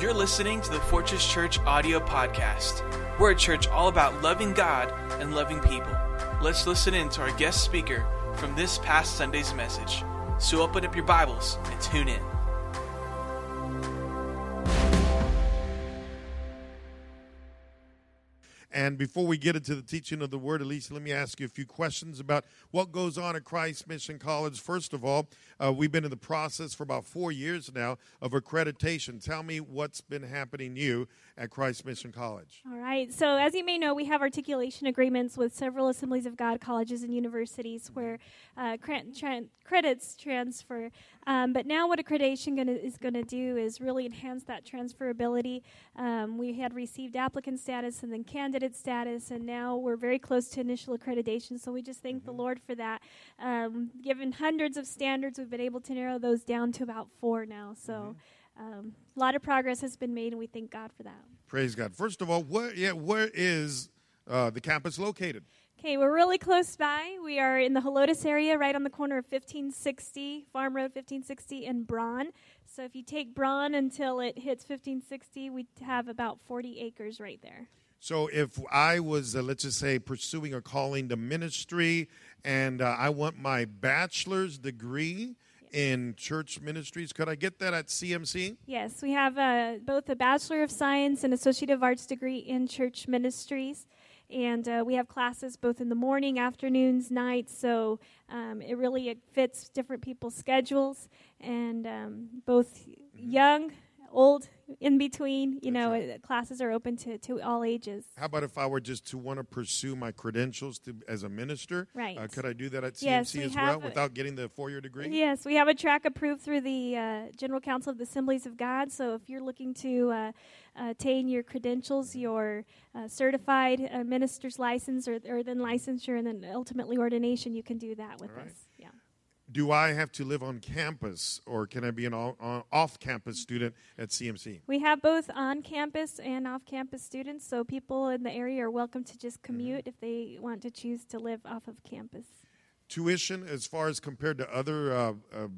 You're listening to the Fortress Church audio podcast. We're a church all about loving God and loving people. Let's listen in to our guest speaker from this past Sunday's message. So open up your Bibles and tune in. And before we get into the teaching of the word, Alicia, let me ask you a few questions about what goes on at Christ Mission College. First of all, uh, we've been in the process for about four years now of accreditation. Tell me what's been happening you at Christ Mission College. All right. So, as you may know, we have articulation agreements with several Assemblies of God colleges and universities where uh, tra- credits transfer. Um, but now, what accreditation gonna, is going to do is really enhance that transferability. Um, we had received applicant status and then candidate status, and now we're very close to initial accreditation. So, we just thank mm-hmm. the Lord for that. Um, given hundreds of standards, we've been able to narrow those down to about four now. So. Mm-hmm um, a lot of progress has been made, and we thank God for that. Praise God. First of all, where, yeah, where is uh, the campus located? Okay, we're really close by. We are in the Helotes area, right on the corner of 1560, Farm Road 1560, and Braun. So if you take Braun until it hits 1560, we have about 40 acres right there. So if I was, uh, let's just say, pursuing a calling to ministry and uh, I want my bachelor's degree, in church ministries. Could I get that at CMC? Yes, we have uh, both a Bachelor of Science and Associate of Arts degree in church ministries. And uh, we have classes both in the morning, afternoons, nights. So um, it really it fits different people's schedules. And um, both mm-hmm. young old, in between. You That's know, right. Uh, classes are open to, to all ages. How about if I were just to want to pursue my credentials to, as a minister? Right. Uh, could I do that at CMC yes, we as well without getting the four year degree? Yes, we have a track approved through the uh, General Council of the Assemblies of God. So if you're looking to uh, attain your credentials, your uh, certified uh, minister's license, or, or then licensure, and then ultimately ordination, you can do that with us do I have to live on campus or can I be an off campus student at CMC? We have both on campus and off campus students, so people in the area are welcome to just mm-hmm. commute mm-hmm. if they want to choose to live off of campus. Tuition, as far as compared to other uh, uh,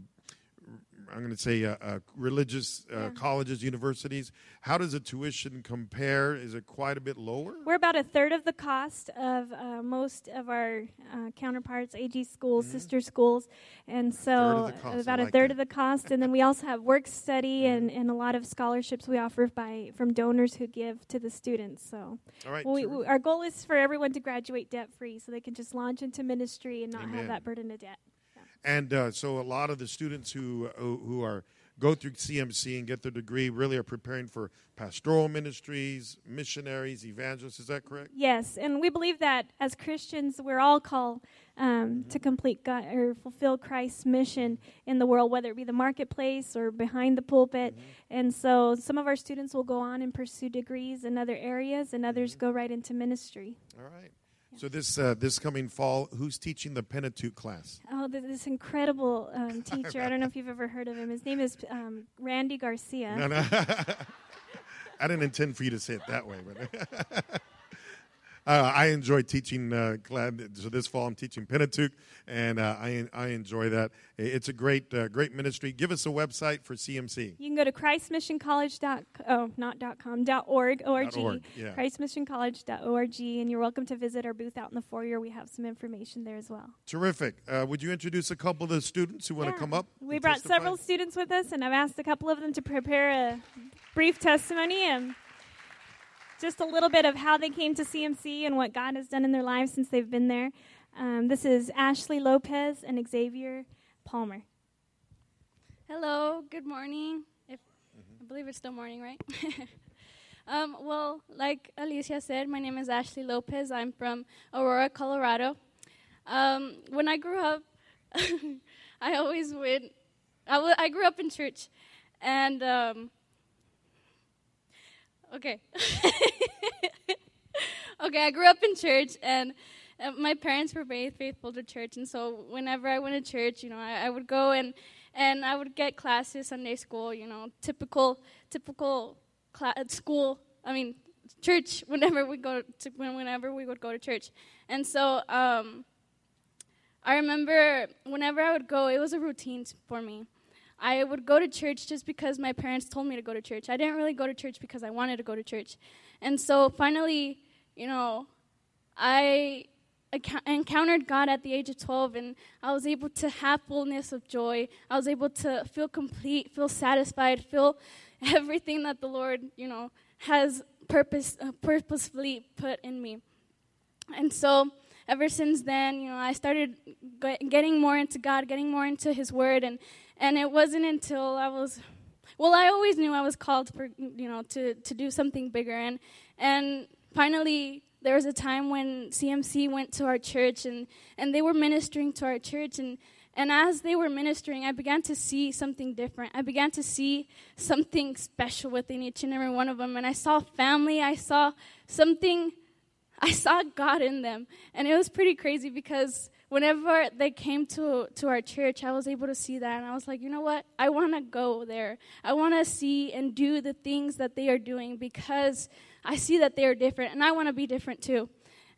I'm going to say uh, uh, religious uh, yeah. colleges, universities. How does the tuition compare? Is it quite a bit lower? We're about a third of the cost of uh, most of our uh, counterparts, AG schools, mm-hmm. sister schools, and so about a third of the cost. and then we also have work study mm-hmm. and, and a lot of scholarships we offer by from donors who give to the students. So, right, we, we, our goal is for everyone to graduate debt free, so they can just launch into ministry and not Amen. have that burden of debt. And uh, so a lot of the students who who are go through CMC and get their degree really are preparing for pastoral ministries, missionaries, evangelists. Is that correct? Yes, and we believe that as Christians, we're all called um, mm-hmm. to complete God or fulfill Christ's mission in the world, whether it be the marketplace or behind the pulpit. Mm-hmm. And so, some of our students will go on and pursue degrees in other areas, and others mm-hmm. go right into ministry. All right. So this uh, this coming fall, who's teaching the Pentateuch class? Oh, this incredible um, teacher. I don't know if you've ever heard of him. His name is um, Randy Garcia. No, no. I didn't intend for you to say it that way, but Uh, I enjoy teaching. Uh, so this fall, I'm teaching Pentateuch, and uh, I I enjoy that. It's a great uh, great ministry. Give us a website for CMC. You can go to ChristMissionCollege. Dot, oh, not dot com. Dot org. O-R-G. org yeah. ChristMissionCollege.org, and you're welcome to visit our booth out in the foyer. We have some information there as well. Terrific. Uh, would you introduce a couple of the students who want yeah. to come up? We brought testify? several students with us, and I've asked a couple of them to prepare a brief testimony and just a little bit of how they came to CMC and what God has done in their lives since they've been there. Um, this is Ashley Lopez and Xavier Palmer. Hello, good morning. If, mm-hmm. I believe it's still morning, right? um, well, like Alicia said, my name is Ashley Lopez. I'm from Aurora, Colorado. Um, when I grew up, I always would. I, w- I grew up in church, and um, Okay. okay, I grew up in church, and uh, my parents were very faithful to church, and so whenever I went to church, you know, I, I would go and and I would get classes, Sunday school, you know, typical typical school. I mean, church. Whenever we go to whenever we would go to church, and so um, I remember whenever I would go, it was a routine for me. I would go to church just because my parents told me to go to church. I didn't really go to church because I wanted to go to church. And so finally, you know, I encountered God at the age of 12 and I was able to have fullness of joy. I was able to feel complete, feel satisfied, feel everything that the Lord, you know, has purpose uh, purposefully put in me. And so ever since then, you know, I started getting more into God, getting more into his word and and it wasn't until I was well, I always knew I was called for, you know, to to do something bigger and and finally there was a time when CMC went to our church and, and they were ministering to our church and and as they were ministering, I began to see something different. I began to see something special within each and every one of them. And I saw family. I saw something, I saw God in them. And it was pretty crazy because whenever they came to, to our church, I was able to see that. And I was like, you know what? I want to go there. I want to see and do the things that they are doing because I see that they are different. And I want to be different too.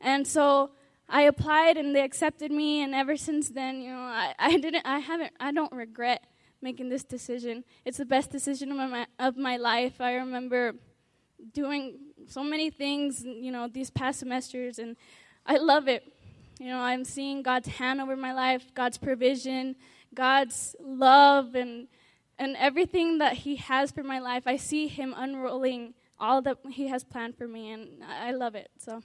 And so I applied and they accepted me, and ever since then, you know, I, I didn't, I haven't, I don't regret making this decision. It's the best decision of my, of my life. I remember doing so many things, you know, these past semesters, and I love it. You know, I'm seeing God's hand over my life, God's provision, God's love, and and everything that He has for my life. I see Him unrolling all that He has planned for me, and I love it. So.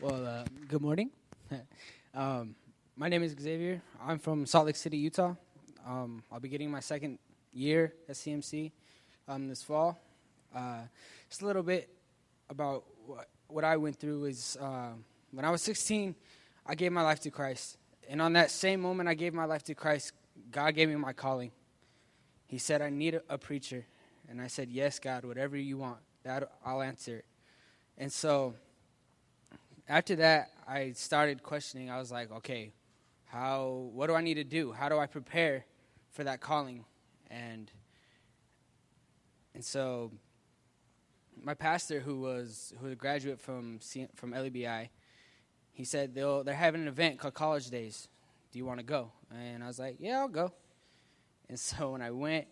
Well, uh, good morning. um, my name is Xavier. I'm from Salt Lake City, Utah. Um, I'll be getting my second year at CMC um, this fall. Uh, just a little bit about what, I went through is uh, when I was 16, I gave my life to Christ. And on that same moment I gave my life to Christ, God gave me my calling. He said, I need a, preacher. And I said, Yes, God, whatever you want, that I'll answer. And so after that, I started questioning. I was like, okay, how? What do I need to do? How do I prepare for that calling? And and so, my pastor, who was who was a graduate from from LEBI, he said they'll they're having an event called College Days. Do you want to go? And I was like, yeah, I'll go. And so when I went,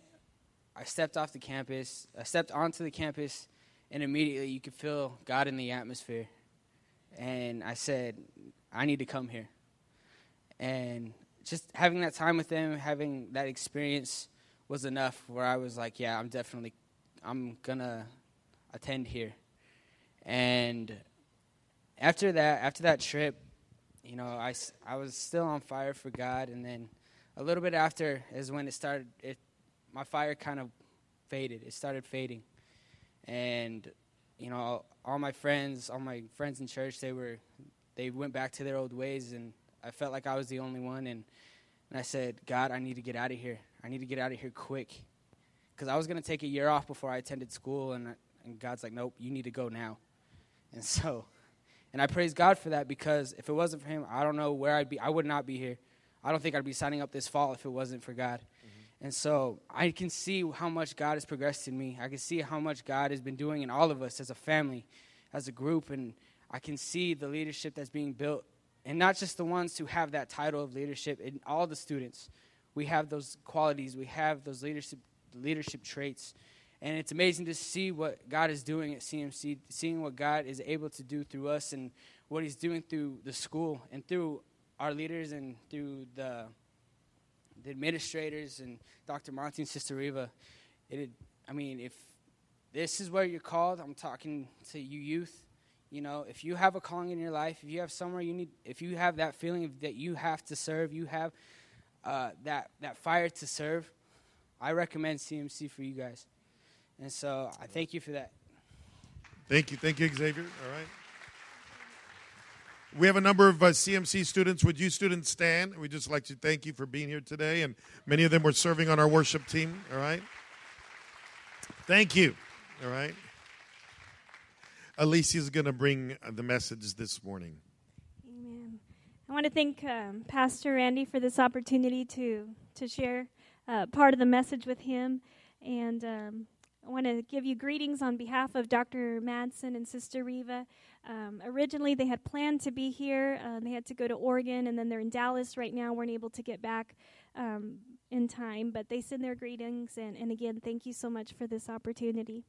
I stepped off the campus. I stepped onto the campus, and immediately you could feel God in the atmosphere and I said, I need to come here. And just having that time with them, having that experience was enough where I was like, yeah, I'm definitely, I'm gonna attend here. And after that, after that trip, you know, I, I was still on fire for God. And then a little bit after is when it started, it, my fire kind of faded. It started fading. And, you know, all my friends, all my friends in church, they were, they went back to their old ways, and I felt like I was the only one. And, and I said, God, I need to get out of here. I need to get out of here quick, because I was going to take a year off before I attended school, and and God's like, nope, you need to go now. And so, and I praise God for that because if it wasn't for Him, I don't know where I'd be. I would not be here. I don't think I'd be signing up this fall if it wasn't for God. Mm-hmm. And so I can see how much God has progressed in me. I can see how much God has been doing in all of us as a family, as a group. And I can see the leadership that's being built. And not just the ones who have that title of leadership, in all the students. We have those qualities, we have those leadership, leadership traits. And it's amazing to see what God is doing at CMC, seeing what God is able to do through us and what He's doing through the school and through our leaders and through the the administrators and Dr. Monty and Sister Riva. It, I mean, if this is where you're called, I'm talking to you youth. You know, if you have a calling in your life, if you have somewhere you need, if you have that feeling that you have to serve, you have uh, that that fire to serve, I recommend CMC for you guys. And so I thank you for that. Thank you, thank you, Xavier. All right. We have a number of uh, CMC students. Would you students stand? We'd just like to thank you for being here today. And many of them were serving on our worship team. All right. Thank you. All right. Alicia's going to bring the message this morning. Amen. I want to thank um, Pastor Randy for this opportunity to to share uh, part of the message with him, and um, I want to give you greetings on behalf of Dr. Madsen and Sister Riva. Um, originally, they had planned to be here. Uh, they had to go to Oregon, and then they're in Dallas right now. weren't able to get back um, in time, but they send their greetings. And, and again, thank you so much for this opportunity.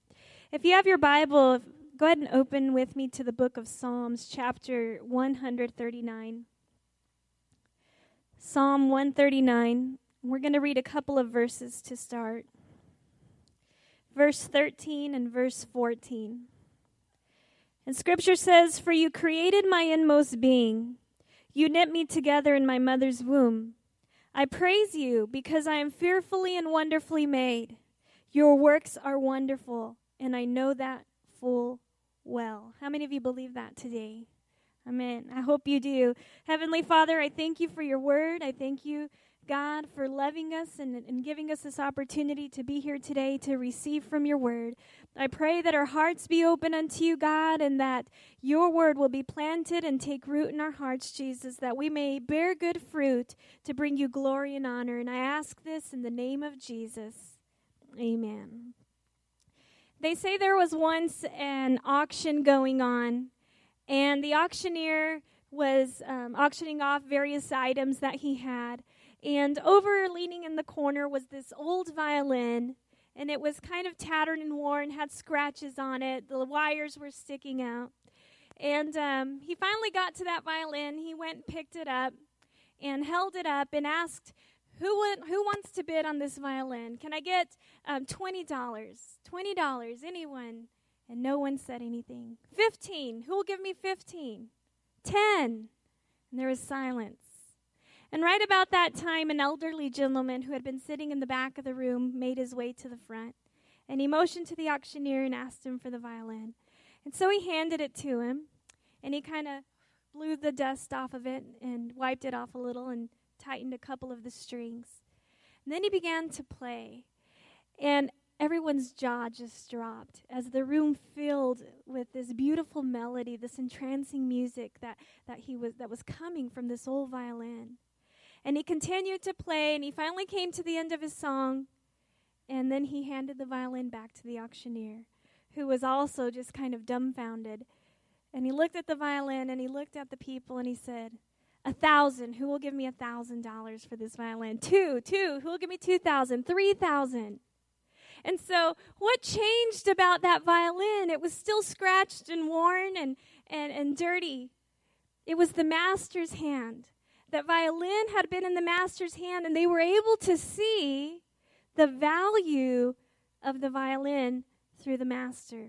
If you have your Bible, go ahead and open with me to the book of Psalms, chapter 139. Psalm 139. We're going to read a couple of verses to start verse 13 and verse 14. And scripture says, For you created my inmost being, you knit me together in my mother's womb. I praise you because I am fearfully and wonderfully made. Your works are wonderful, and I know that full well. How many of you believe that today? Amen. I hope you do. Heavenly Father, I thank you for your word. I thank you God, for loving us and, and giving us this opportunity to be here today to receive from your word. I pray that our hearts be open unto you, God, and that your word will be planted and take root in our hearts, Jesus, that we may bear good fruit to bring you glory and honor. And I ask this in the name of Jesus. Amen. They say there was once an auction going on, and the auctioneer was um, auctioning off various items that he had. And over leaning in the corner was this old violin, and it was kind of tattered and worn, had scratches on it. The wires were sticking out. And um, he finally got to that violin. He went and picked it up and held it up and asked, who, would, who wants to bid on this violin? Can I get um, $20? $20, anyone? And no one said anything. 15, who will give me 15? 10. And there was silence. And right about that time, an elderly gentleman who had been sitting in the back of the room made his way to the front. And he motioned to the auctioneer and asked him for the violin. And so he handed it to him, and he kind of blew the dust off of it and wiped it off a little and tightened a couple of the strings. And then he began to play. And everyone's jaw just dropped as the room filled with this beautiful melody, this entrancing music that, that he was that was coming from this old violin. And he continued to play, and he finally came to the end of his song. And then he handed the violin back to the auctioneer, who was also just kind of dumbfounded. And he looked at the violin and he looked at the people and he said, A thousand. Who will give me a thousand dollars for this violin? Two, two. Who will give me two thousand? Three thousand. And so, what changed about that violin? It was still scratched and worn and, and, and dirty. It was the master's hand that violin had been in the master's hand, and they were able to see the value of the violin through the master.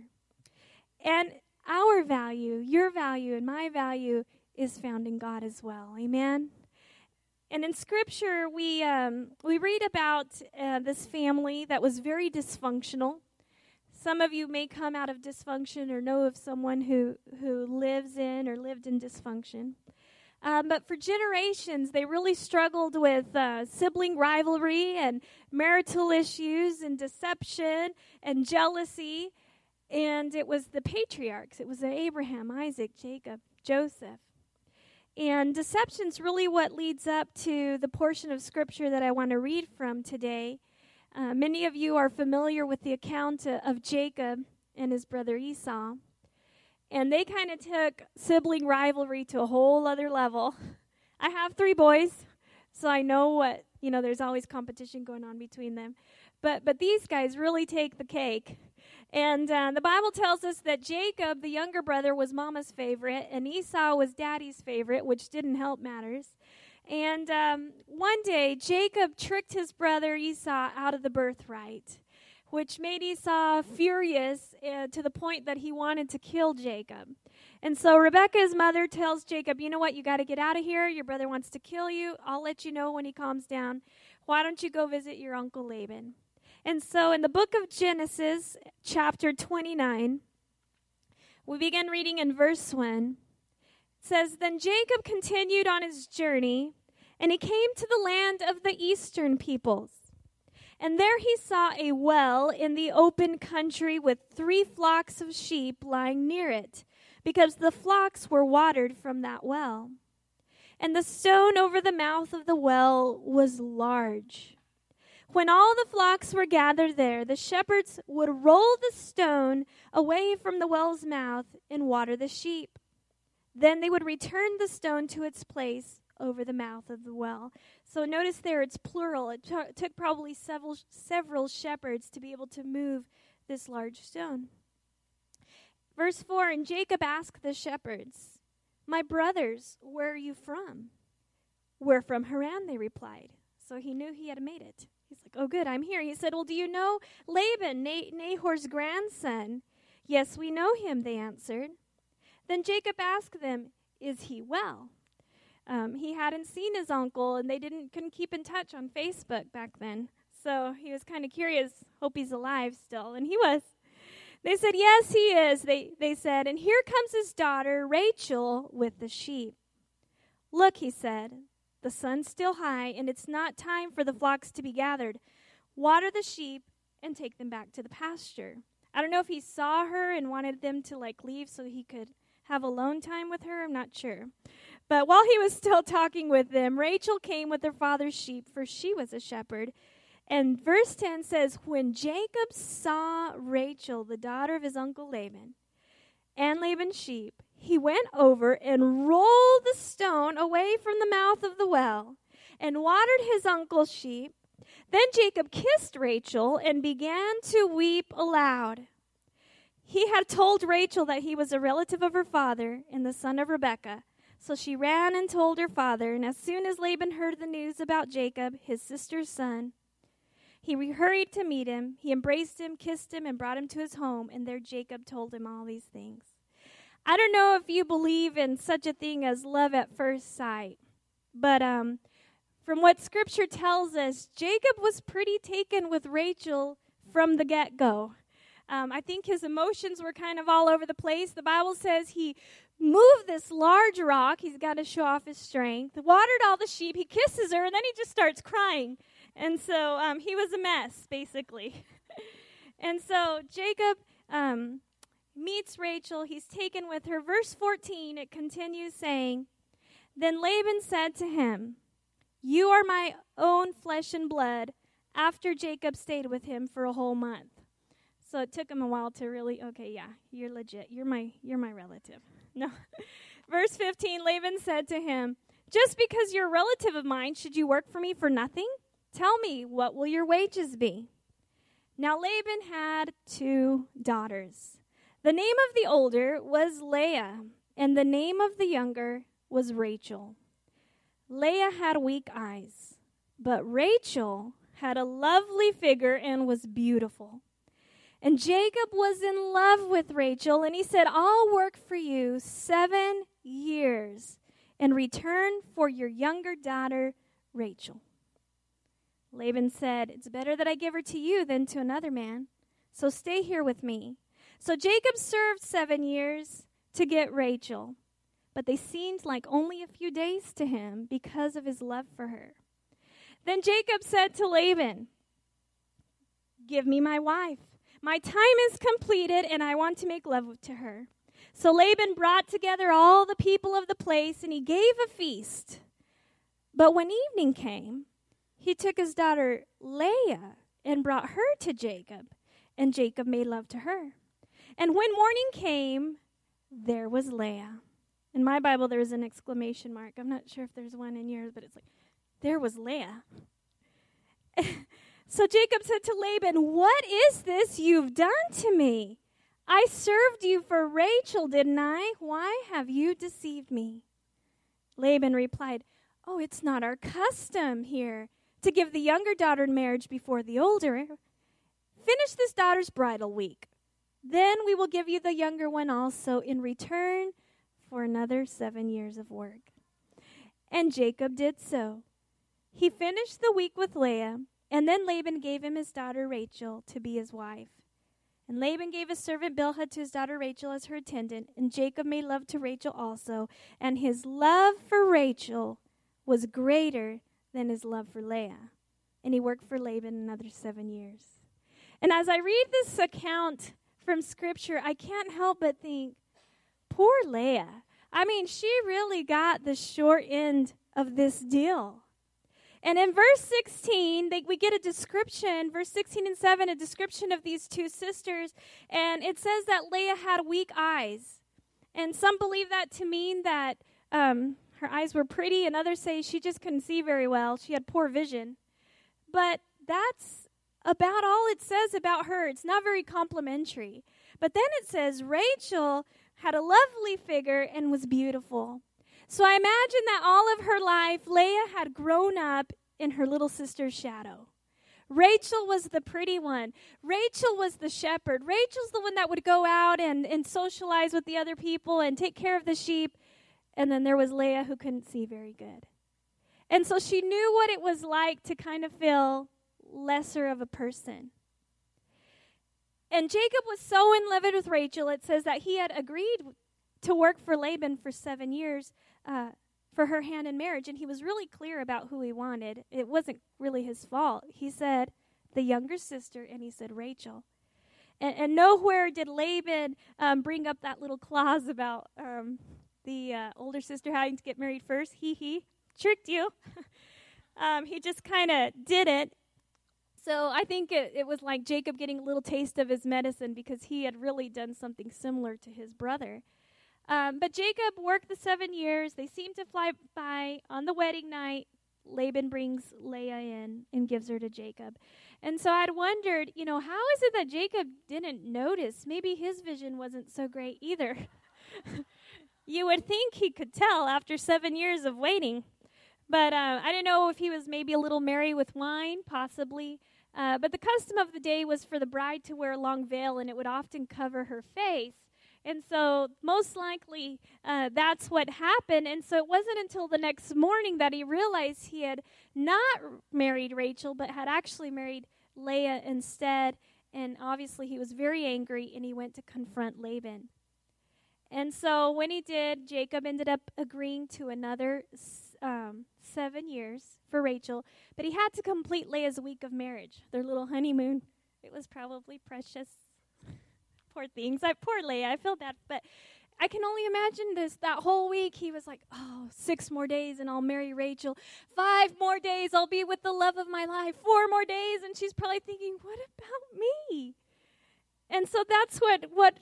And our value, your value, and my value is found in God as well. Amen. And in Scripture, we um, we read about uh, this family that was very dysfunctional. Some of you may come out of dysfunction or know of someone who who lives in or lived in dysfunction. Um, but for generations, they really struggled with uh, sibling rivalry and marital issues and deception and jealousy. And it was the patriarchs. It was Abraham, Isaac, Jacob, Joseph. And deception's really what leads up to the portion of scripture that I want to read from today. Uh, many of you are familiar with the account of Jacob and his brother Esau. And they kind of took sibling rivalry to a whole other level. I have three boys, so I know what, you know, there's always competition going on between them. But, but these guys really take the cake. And uh, the Bible tells us that Jacob, the younger brother, was mama's favorite, and Esau was daddy's favorite, which didn't help matters. And um, one day, Jacob tricked his brother Esau out of the birthright which made Esau furious uh, to the point that he wanted to kill Jacob. And so Rebekah's mother tells Jacob, You know what? You got to get out of here. Your brother wants to kill you. I'll let you know when he calms down. Why don't you go visit your uncle Laban? And so in the book of Genesis, chapter 29, we begin reading in verse 1. It says, Then Jacob continued on his journey, and he came to the land of the eastern peoples. And there he saw a well in the open country with three flocks of sheep lying near it, because the flocks were watered from that well. And the stone over the mouth of the well was large. When all the flocks were gathered there, the shepherds would roll the stone away from the well's mouth and water the sheep. Then they would return the stone to its place over the mouth of the well. So notice there it's plural. It t- took probably several several shepherds to be able to move this large stone. Verse 4 And Jacob asked the shepherds, My brothers, where are you from? We're from Haran, they replied. So he knew he had made it. He's like, Oh, good, I'm here. He said, Well, do you know Laban, Na- Nahor's grandson? Yes, we know him, they answered. Then Jacob asked them, Is he well? Um, he hadn't seen his uncle, and they didn't couldn't keep in touch on Facebook back then. So he was kind of curious. Hope he's alive still, and he was. They said, Yes, he is. They they said, and here comes his daughter Rachel with the sheep. Look, he said, the sun's still high, and it's not time for the flocks to be gathered. Water the sheep and take them back to the pasture. I don't know if he saw her and wanted them to like leave so he could have alone time with her. I'm not sure. But while he was still talking with them, Rachel came with her father's sheep, for she was a shepherd. And verse 10 says, When Jacob saw Rachel, the daughter of his uncle Laban, and Laban's sheep, he went over and rolled the stone away from the mouth of the well and watered his uncle's sheep. Then Jacob kissed Rachel and began to weep aloud. He had told Rachel that he was a relative of her father and the son of Rebekah. So she ran and told her father, and as soon as Laban heard the news about Jacob, his sister's son, he hurried to meet him. He embraced him, kissed him, and brought him to his home, and there Jacob told him all these things. I don't know if you believe in such a thing as love at first sight, but um, from what scripture tells us, Jacob was pretty taken with Rachel from the get go. Um, I think his emotions were kind of all over the place. The Bible says he moved this large rock. He's got to show off his strength. Watered all the sheep. He kisses her, and then he just starts crying. And so um, he was a mess, basically. and so Jacob um, meets Rachel. He's taken with her. Verse 14, it continues saying, Then Laban said to him, You are my own flesh and blood, after Jacob stayed with him for a whole month. So it took him a while to really, okay, yeah, you're legit. You're my you're my relative. No. Verse 15, Laban said to him, Just because you're a relative of mine, should you work for me for nothing? Tell me, what will your wages be? Now Laban had two daughters. The name of the older was Leah, and the name of the younger was Rachel. Leah had weak eyes, but Rachel had a lovely figure and was beautiful. And Jacob was in love with Rachel, and he said, I'll work for you seven years in return for your younger daughter, Rachel. Laban said, It's better that I give her to you than to another man. So stay here with me. So Jacob served seven years to get Rachel, but they seemed like only a few days to him because of his love for her. Then Jacob said to Laban, Give me my wife. My time is completed, and I want to make love to her. So Laban brought together all the people of the place, and he gave a feast. But when evening came, he took his daughter Leah and brought her to Jacob, and Jacob made love to her. And when morning came, there was Leah. In my Bible, there's an exclamation mark. I'm not sure if there's one in yours, but it's like, there was Leah. so Jacob said to Laban, What is this you've done to me? I served you for Rachel, didn't I? Why have you deceived me? Laban replied, Oh, it's not our custom here to give the younger daughter in marriage before the older. Finish this daughter's bridal week. Then we will give you the younger one also in return for another seven years of work. And Jacob did so. He finished the week with Leah, and then Laban gave him his daughter Rachel to be his wife. And Laban gave his servant Bilhah to his daughter Rachel as her attendant, and Jacob made love to Rachel also, and his love for Rachel was greater than his love for Leah. And he worked for Laban another seven years. And as I read this account from Scripture, I can't help but think, poor Leah. I mean, she really got the short end of this deal. And in verse 16, they, we get a description, verse 16 and 7, a description of these two sisters. And it says that Leah had weak eyes. And some believe that to mean that um, her eyes were pretty, and others say she just couldn't see very well. She had poor vision. But that's about all it says about her. It's not very complimentary. But then it says Rachel had a lovely figure and was beautiful. So I imagine that all of her life, Leah had grown up in her little sister's shadow. Rachel was the pretty one. Rachel was the shepherd. Rachel's the one that would go out and, and socialize with the other people and take care of the sheep. And then there was Leah who couldn't see very good. And so she knew what it was like to kind of feel lesser of a person. And Jacob was so in love with Rachel, it says that he had agreed to work for Laban for seven years uh, for her hand in marriage, and he was really clear about who he wanted. It wasn't really his fault. He said the younger sister, and he said Rachel. And, and nowhere did Laban um, bring up that little clause about um, the uh, older sister having to get married first. He he tricked you. um, he just kind of did it. So I think it, it was like Jacob getting a little taste of his medicine because he had really done something similar to his brother. Um, but Jacob worked the seven years. They seem to fly by. On the wedding night, Laban brings Leah in and gives her to Jacob. And so I'd wondered, you know, how is it that Jacob didn't notice? Maybe his vision wasn't so great either. you would think he could tell after seven years of waiting. But uh, I don't know if he was maybe a little merry with wine, possibly. Uh, but the custom of the day was for the bride to wear a long veil, and it would often cover her face. And so, most likely, uh, that's what happened. And so, it wasn't until the next morning that he realized he had not married Rachel, but had actually married Leah instead. And obviously, he was very angry and he went to confront Laban. And so, when he did, Jacob ended up agreeing to another um, seven years for Rachel, but he had to complete Leah's week of marriage, their little honeymoon. It was probably precious poor things. I poor Leah. I feel bad, but I can only imagine this. That whole week, he was like, "Oh, six more days, and I'll marry Rachel. Five more days, I'll be with the love of my life. Four more days, and she's probably thinking, "What about me?" And so that's what what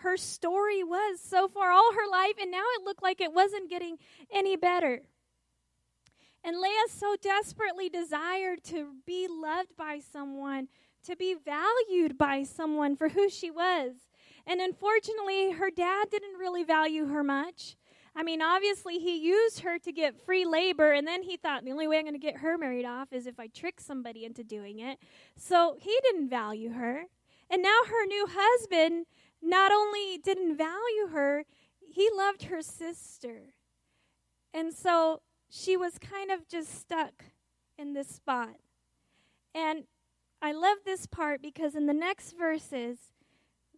her story was so far all her life, and now it looked like it wasn't getting any better. And Leah so desperately desired to be loved by someone to be valued by someone for who she was. And unfortunately, her dad didn't really value her much. I mean, obviously, he used her to get free labor, and then he thought the only way I'm going to get her married off is if I trick somebody into doing it. So he didn't value her. And now her new husband not only didn't value her, he loved her sister. And so she was kind of just stuck in this spot. And I love this part because in the next verses,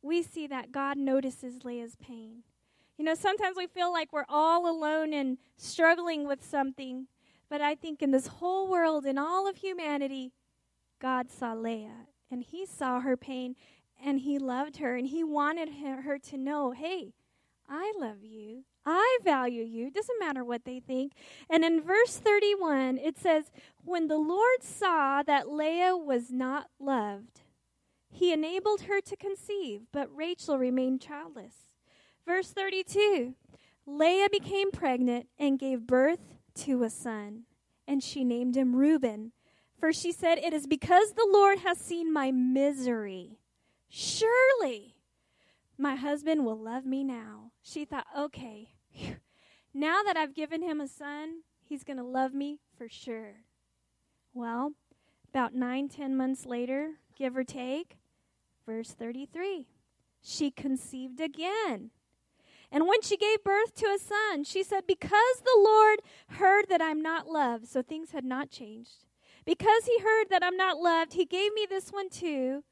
we see that God notices Leah's pain. You know, sometimes we feel like we're all alone and struggling with something, but I think in this whole world, in all of humanity, God saw Leah and he saw her pain and he loved her and he wanted her to know hey, I love you. I value you. Doesn't matter what they think. And in verse 31, it says, When the Lord saw that Leah was not loved, he enabled her to conceive, but Rachel remained childless. Verse 32 Leah became pregnant and gave birth to a son, and she named him Reuben. For she said, It is because the Lord has seen my misery. Surely my husband will love me now. She thought, okay, now that I've given him a son, he's going to love me for sure. Well, about nine, ten months later, give or take, verse 33, she conceived again. And when she gave birth to a son, she said, Because the Lord heard that I'm not loved, so things had not changed. Because he heard that I'm not loved, he gave me this one too.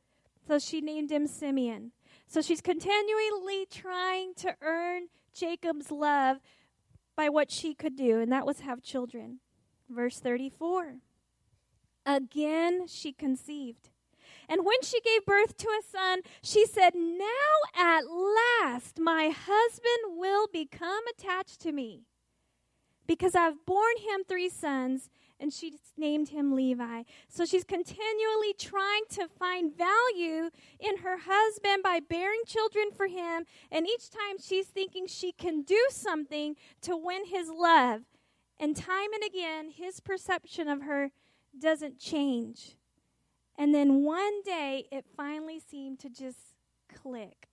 So she named him Simeon. So she's continually trying to earn Jacob's love by what she could do, and that was have children. Verse 34. Again she conceived. And when she gave birth to a son, she said, Now at last my husband will become attached to me. Because I've borne him three sons, and she named him Levi. So she's continually trying to find value in her husband by bearing children for him, and each time she's thinking she can do something to win his love. And time and again, his perception of her doesn't change. And then one day, it finally seemed to just click.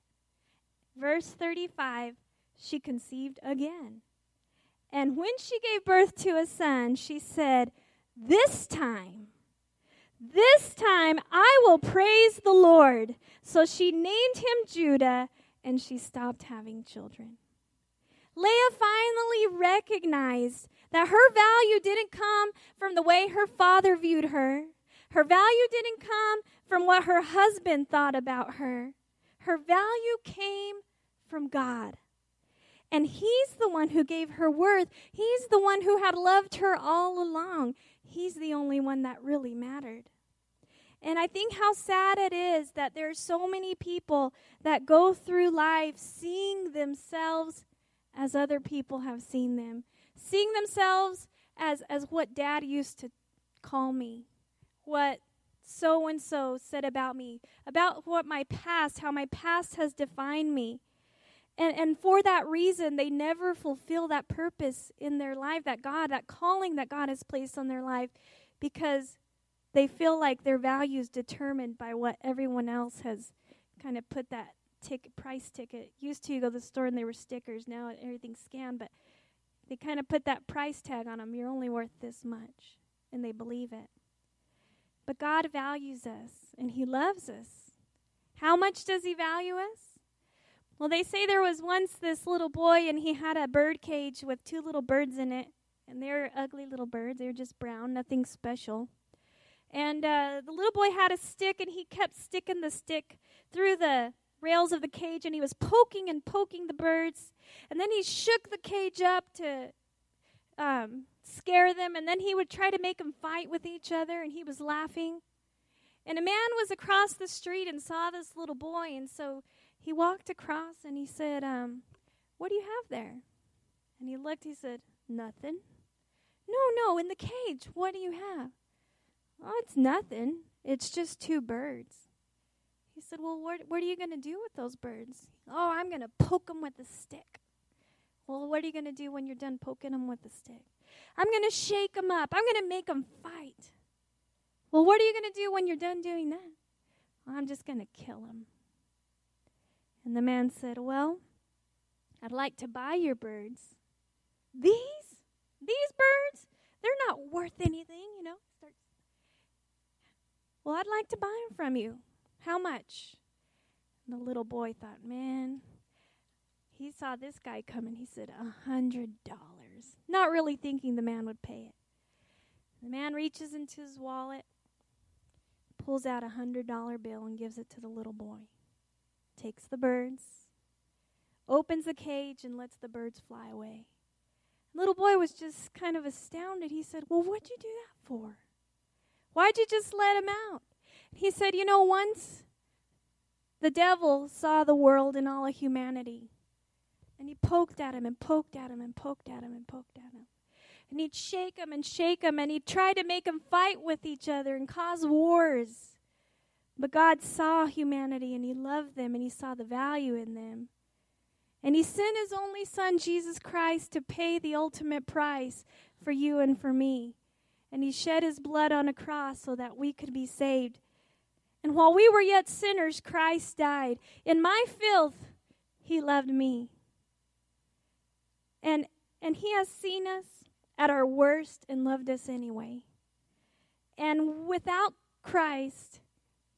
Verse 35 she conceived again. And when she gave birth to a son, she said, This time, this time I will praise the Lord. So she named him Judah, and she stopped having children. Leah finally recognized that her value didn't come from the way her father viewed her. Her value didn't come from what her husband thought about her. Her value came from God. And He's the one who gave her worth. He's the one who had loved her all along. He's the only one that really mattered. And I think how sad it is that there are so many people that go through life seeing themselves as other people have seen them, seeing themselves as, as what dad used to call me, what so and so said about me, about what my past, how my past has defined me. And, and for that reason, they never fulfill that purpose in their life, that God, that calling that God has placed on their life, because they feel like their value is determined by what everyone else has kind of put that ticket, price ticket. Used to you go to the store and they were stickers. Now everything's scanned, but they kind of put that price tag on them. You're only worth this much, and they believe it. But God values us, and He loves us. How much does He value us? Well, they say there was once this little boy, and he had a bird cage with two little birds in it. And they're ugly little birds. They're just brown, nothing special. And uh, the little boy had a stick, and he kept sticking the stick through the rails of the cage, and he was poking and poking the birds. And then he shook the cage up to um, scare them, and then he would try to make them fight with each other, and he was laughing. And a man was across the street and saw this little boy, and so he walked across and he said, um, What do you have there? And he looked, he said, Nothing. No, no, in the cage, what do you have? Oh, it's nothing. It's just two birds. He said, Well, what, what are you going to do with those birds? Oh, I'm going to poke them with a stick. Well, what are you going to do when you're done poking them with a stick? I'm going to shake them up. I'm going to make them fight. Well, what are you going to do when you're done doing that? Well, I'm just going to kill them. And the man said, Well, I'd like to buy your birds. These? These birds? They're not worth anything, you know. Well, I'd like to buy them from you. How much? And the little boy thought, Man, he saw this guy coming. He said, A hundred dollars. Not really thinking the man would pay it. The man reaches into his wallet, pulls out a hundred dollar bill, and gives it to the little boy takes the birds, opens the cage, and lets the birds fly away. Little boy was just kind of astounded. He said, Well, what'd you do that for? Why'd you just let him out? He said, You know, once the devil saw the world and all of humanity, and he poked at him and poked at him and poked at him and poked at him. And he'd shake him and shake him, and he'd try to make them fight with each other and cause wars. But God saw humanity and He loved them and He saw the value in them. And He sent His only Son, Jesus Christ, to pay the ultimate price for you and for me. And He shed His blood on a cross so that we could be saved. And while we were yet sinners, Christ died. In my filth, He loved me. And, and He has seen us at our worst and loved us anyway. And without Christ,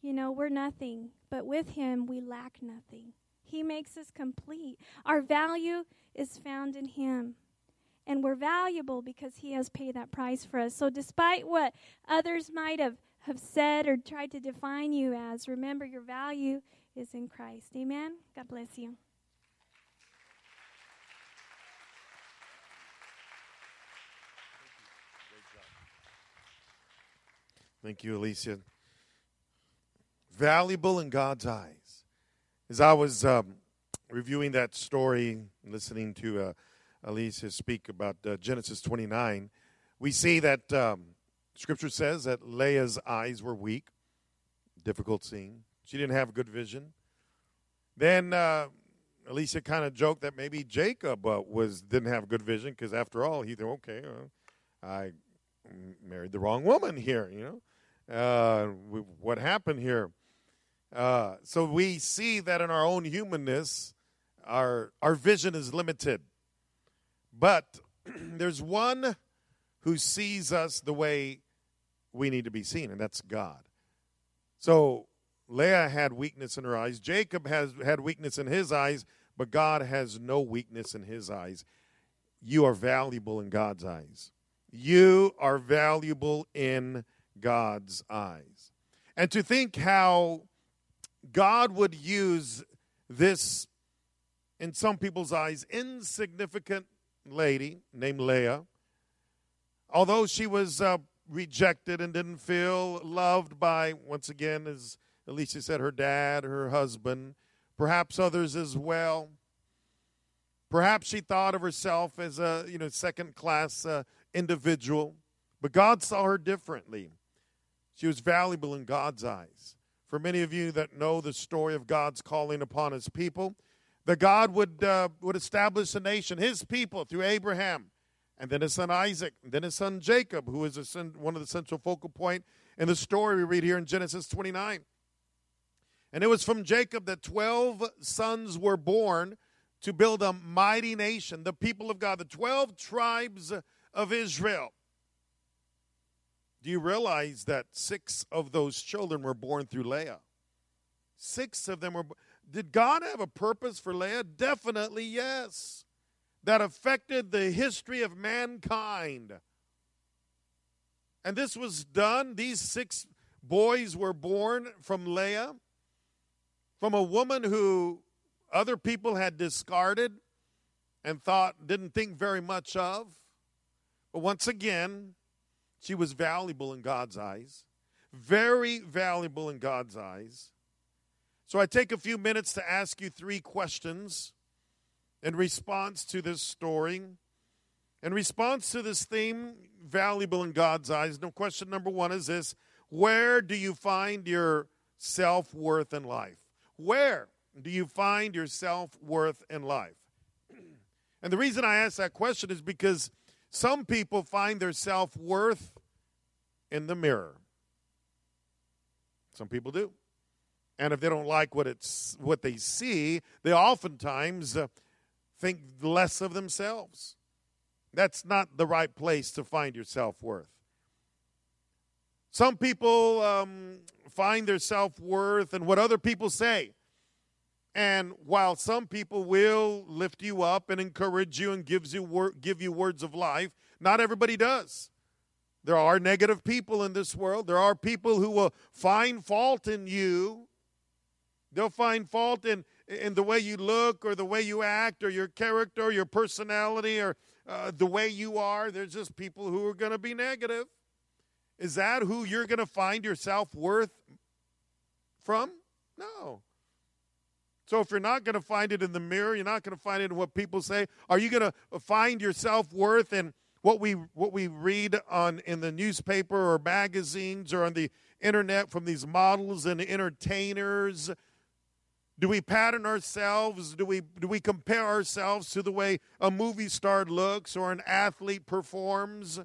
you know, we're nothing, but with Him we lack nothing. He makes us complete. Our value is found in Him. And we're valuable because He has paid that price for us. So, despite what others might have, have said or tried to define you as, remember your value is in Christ. Amen? God bless you. Thank you, Alicia valuable in God's eyes. As I was um, reviewing that story, listening to uh, Alicia speak about uh, Genesis 29, we see that um, Scripture says that Leah's eyes were weak. Difficult seeing. She didn't have good vision. Then uh, Alicia kind of joked that maybe Jacob uh, was didn't have good vision because after all, he thought, okay, uh, I married the wrong woman here. You know, uh, what happened here? Uh, so we see that in our own humanness, our our vision is limited. But there's one who sees us the way we need to be seen, and that's God. So Leah had weakness in her eyes. Jacob has had weakness in his eyes, but God has no weakness in his eyes. You are valuable in God's eyes. You are valuable in God's eyes. And to think how God would use this, in some people's eyes, insignificant lady named Leah, although she was uh, rejected and didn't feel loved by, once again, as Alicia said, her dad, her husband, perhaps others as well. Perhaps she thought of herself as a you know second class uh, individual, but God saw her differently. She was valuable in God's eyes. For many of you that know the story of God's calling upon His people, that God would uh, would establish a nation, His people, through Abraham, and then his son Isaac, and then his son Jacob, who is a, one of the central focal point in the story we read here in Genesis 29. And it was from Jacob that 12 sons were born to build a mighty nation, the people of God, the 12 tribes of Israel. Do you realize that six of those children were born through Leah? Six of them were. Did God have a purpose for Leah? Definitely yes. That affected the history of mankind. And this was done. These six boys were born from Leah, from a woman who other people had discarded and thought, didn't think very much of. But once again, she was valuable in God's eyes, very valuable in God's eyes. So I take a few minutes to ask you three questions in response to this story. In response to this theme, valuable in God's eyes, no question number one is this Where do you find your self worth in life? Where do you find your self worth in life? And the reason I ask that question is because some people find their self worth in the mirror. Some people do. And if they don't like what it's what they see, they oftentimes uh, think less of themselves. That's not the right place to find your self worth. Some people um, find their self worth in what other people say. And while some people will lift you up and encourage you and gives you wor- give you words of life, not everybody does. There are negative people in this world. There are people who will find fault in you. They'll find fault in, in the way you look or the way you act or your character or your personality or uh, the way you are. There's just people who are going to be negative. Is that who you're going to find your self worth from? No. So if you're not going to find it in the mirror, you're not going to find it in what people say. Are you going to find your self worth in what we what we read on in the newspaper or magazines or on the internet from these models and entertainers? Do we pattern ourselves? Do we do we compare ourselves to the way a movie star looks or an athlete performs?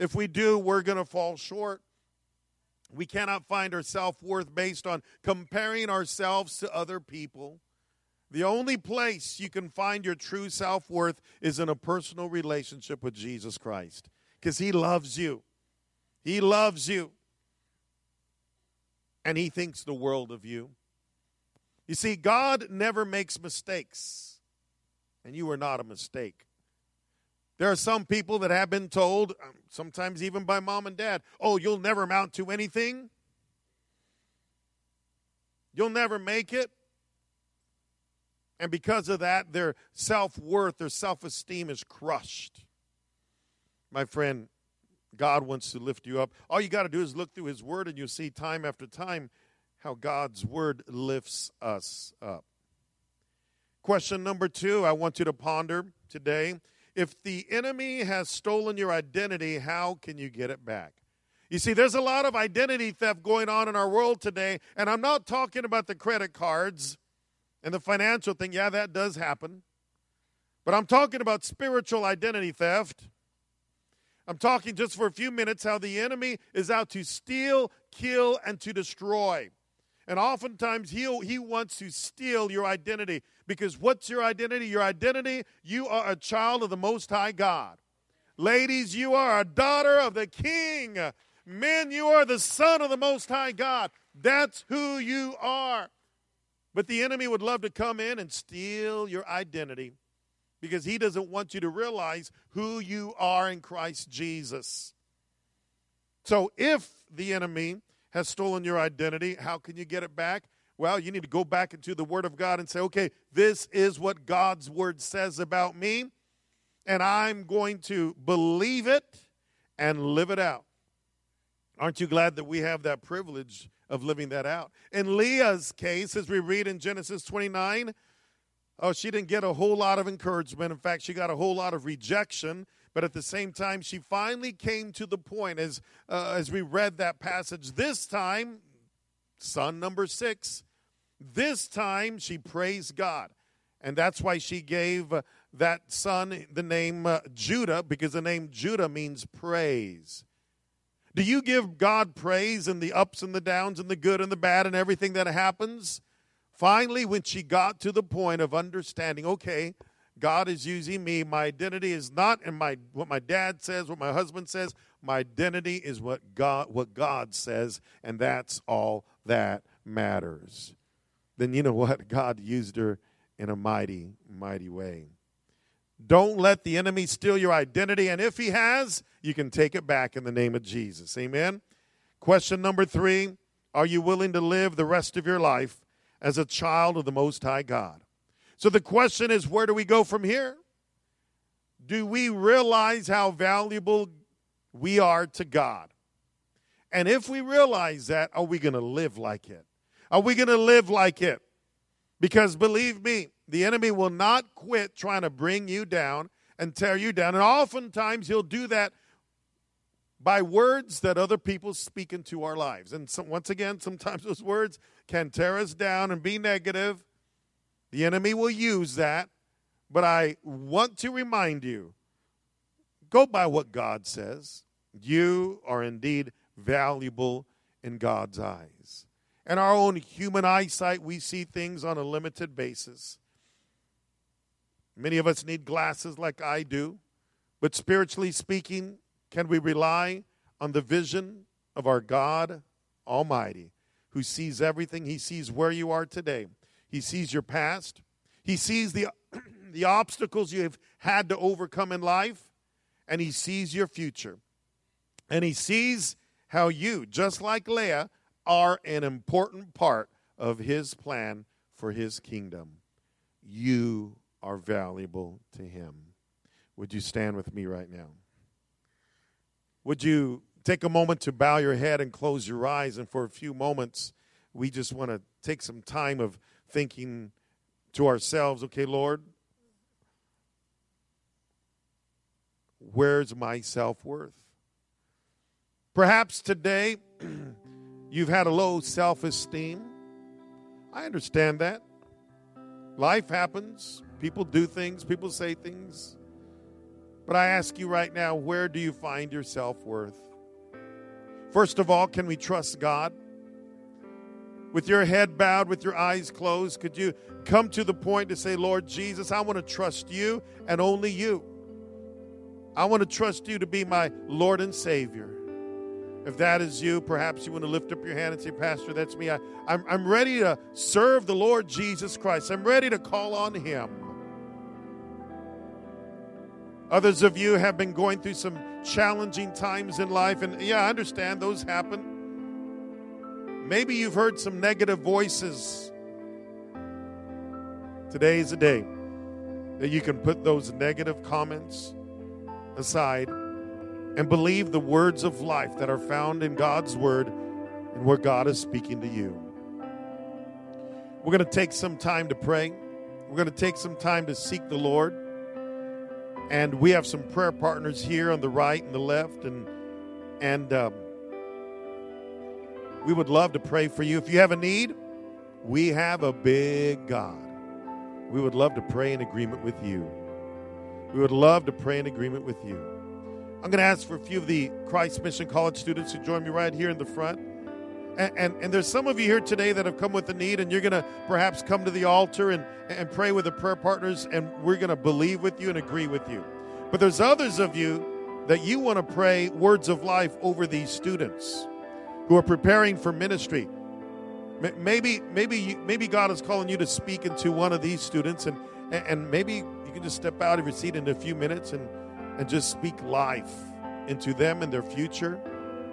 If we do, we're going to fall short. We cannot find our self worth based on comparing ourselves to other people. The only place you can find your true self worth is in a personal relationship with Jesus Christ because He loves you. He loves you. And He thinks the world of you. You see, God never makes mistakes, and you are not a mistake. There are some people that have been told, um, sometimes even by mom and dad, oh, you'll never amount to anything. You'll never make it. And because of that, their self worth, their self esteem is crushed. My friend, God wants to lift you up. All you got to do is look through His Word, and you'll see time after time how God's Word lifts us up. Question number two I want you to ponder today if the enemy has stolen your identity, how can you get it back? You see, there's a lot of identity theft going on in our world today, and I'm not talking about the credit cards and the financial thing. Yeah, that does happen. But I'm talking about spiritual identity theft. I'm talking just for a few minutes how the enemy is out to steal, kill, and to destroy. And oftentimes he he wants to steal your identity because what's your identity? Your identity, you are a child of the Most High God. Ladies, you are a daughter of the King. Men, you are the son of the Most High God. That's who you are. But the enemy would love to come in and steal your identity because he doesn't want you to realize who you are in Christ Jesus. So if the enemy has stolen your identity, how can you get it back? Well, you need to go back into the Word of God and say, okay, this is what God's Word says about me, and I'm going to believe it and live it out. Aren't you glad that we have that privilege of living that out. In Leah's case, as we read in Genesis 29, oh, she didn't get a whole lot of encouragement. In fact, she got a whole lot of rejection. But at the same time, she finally came to the point as, uh, as we read that passage. This time, son number six, this time she praised God. And that's why she gave that son the name uh, Judah, because the name Judah means praise. Do you give God praise in the ups and the downs and the good and the bad and everything that happens? Finally, when she got to the point of understanding, okay, God is using me. My identity is not in my what my dad says, what my husband says. My identity is what God what God says, and that's all that matters. Then you know what? God used her in a mighty, mighty way. Don't let the enemy steal your identity. And if he has, you can take it back in the name of Jesus. Amen. Question number three Are you willing to live the rest of your life as a child of the Most High God? So the question is where do we go from here? Do we realize how valuable we are to God? And if we realize that, are we going to live like it? Are we going to live like it? Because believe me, the enemy will not quit trying to bring you down and tear you down. And oftentimes he'll do that by words that other people speak into our lives. And so, once again, sometimes those words can tear us down and be negative. The enemy will use that. But I want to remind you go by what God says. You are indeed valuable in God's eyes. In our own human eyesight, we see things on a limited basis. Many of us need glasses like I do, but spiritually speaking, can we rely on the vision of our God Almighty, who sees everything? He sees where you are today, He sees your past, He sees the, the obstacles you have had to overcome in life, and He sees your future. And He sees how you, just like Leah, are an important part of His plan for His kingdom. You are valuable to Him. Would you stand with me right now? Would you take a moment to bow your head and close your eyes? And for a few moments, we just want to take some time of thinking to ourselves, okay, Lord, where's my self worth? Perhaps today you've had a low self esteem. I understand that. Life happens. People do things, people say things. But I ask you right now, where do you find your self worth? First of all, can we trust God? With your head bowed, with your eyes closed, could you come to the point to say, Lord Jesus, I want to trust you and only you. I want to trust you to be my Lord and Savior. If that is you, perhaps you want to lift up your hand and say, Pastor, that's me. I, I'm, I'm ready to serve the Lord Jesus Christ. I'm ready to call on Him. Others of you have been going through some challenging times in life, and yeah, I understand those happen. Maybe you've heard some negative voices. Today is a day that you can put those negative comments aside and believe the words of life that are found in God's Word and where God is speaking to you. We're going to take some time to pray. We're going to take some time to seek the Lord. And we have some prayer partners here on the right and the left, and and um, we would love to pray for you. If you have a need, we have a big God. We would love to pray in agreement with you. We would love to pray in agreement with you. I'm going to ask for a few of the Christ Mission College students to join me right here in the front. And, and, and, there's some of you here today that have come with a need, and you're going to perhaps come to the altar and, and pray with the prayer partners, and we're going to believe with you and agree with you. But there's others of you that you want to pray words of life over these students who are preparing for ministry. Maybe, maybe, maybe God is calling you to speak into one of these students, and, and maybe you can just step out of your seat in a few minutes and, and just speak life into them and their future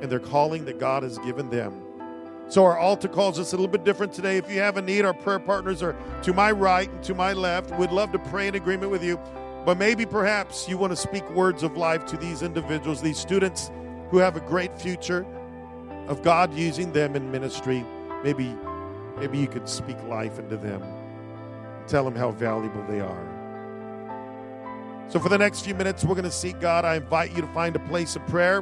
and their calling that God has given them. So our altar calls us a little bit different today. If you have a need, our prayer partners are to my right and to my left. We'd love to pray in agreement with you. But maybe perhaps you want to speak words of life to these individuals, these students who have a great future of God using them in ministry. Maybe maybe you could speak life into them. Tell them how valuable they are. So for the next few minutes, we're going to seek God. I invite you to find a place of prayer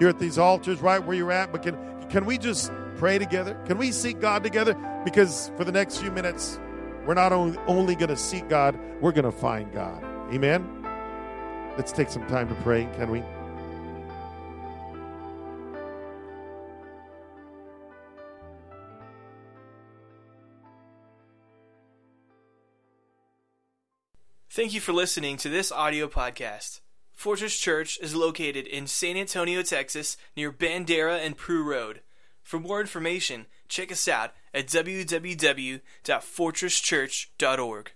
here at these altars, right where you're at. But can can we just pray together? Can we seek God together? Because for the next few minutes, we're not only, going to seek God, we're going to find God. Amen? Let's take some time to pray, can we? Thank you for listening to this audio podcast. Fortress Church is located in San Antonio, Texas, near Bandera and Prue Road. For more information, check us out at www.fortresschurch.org.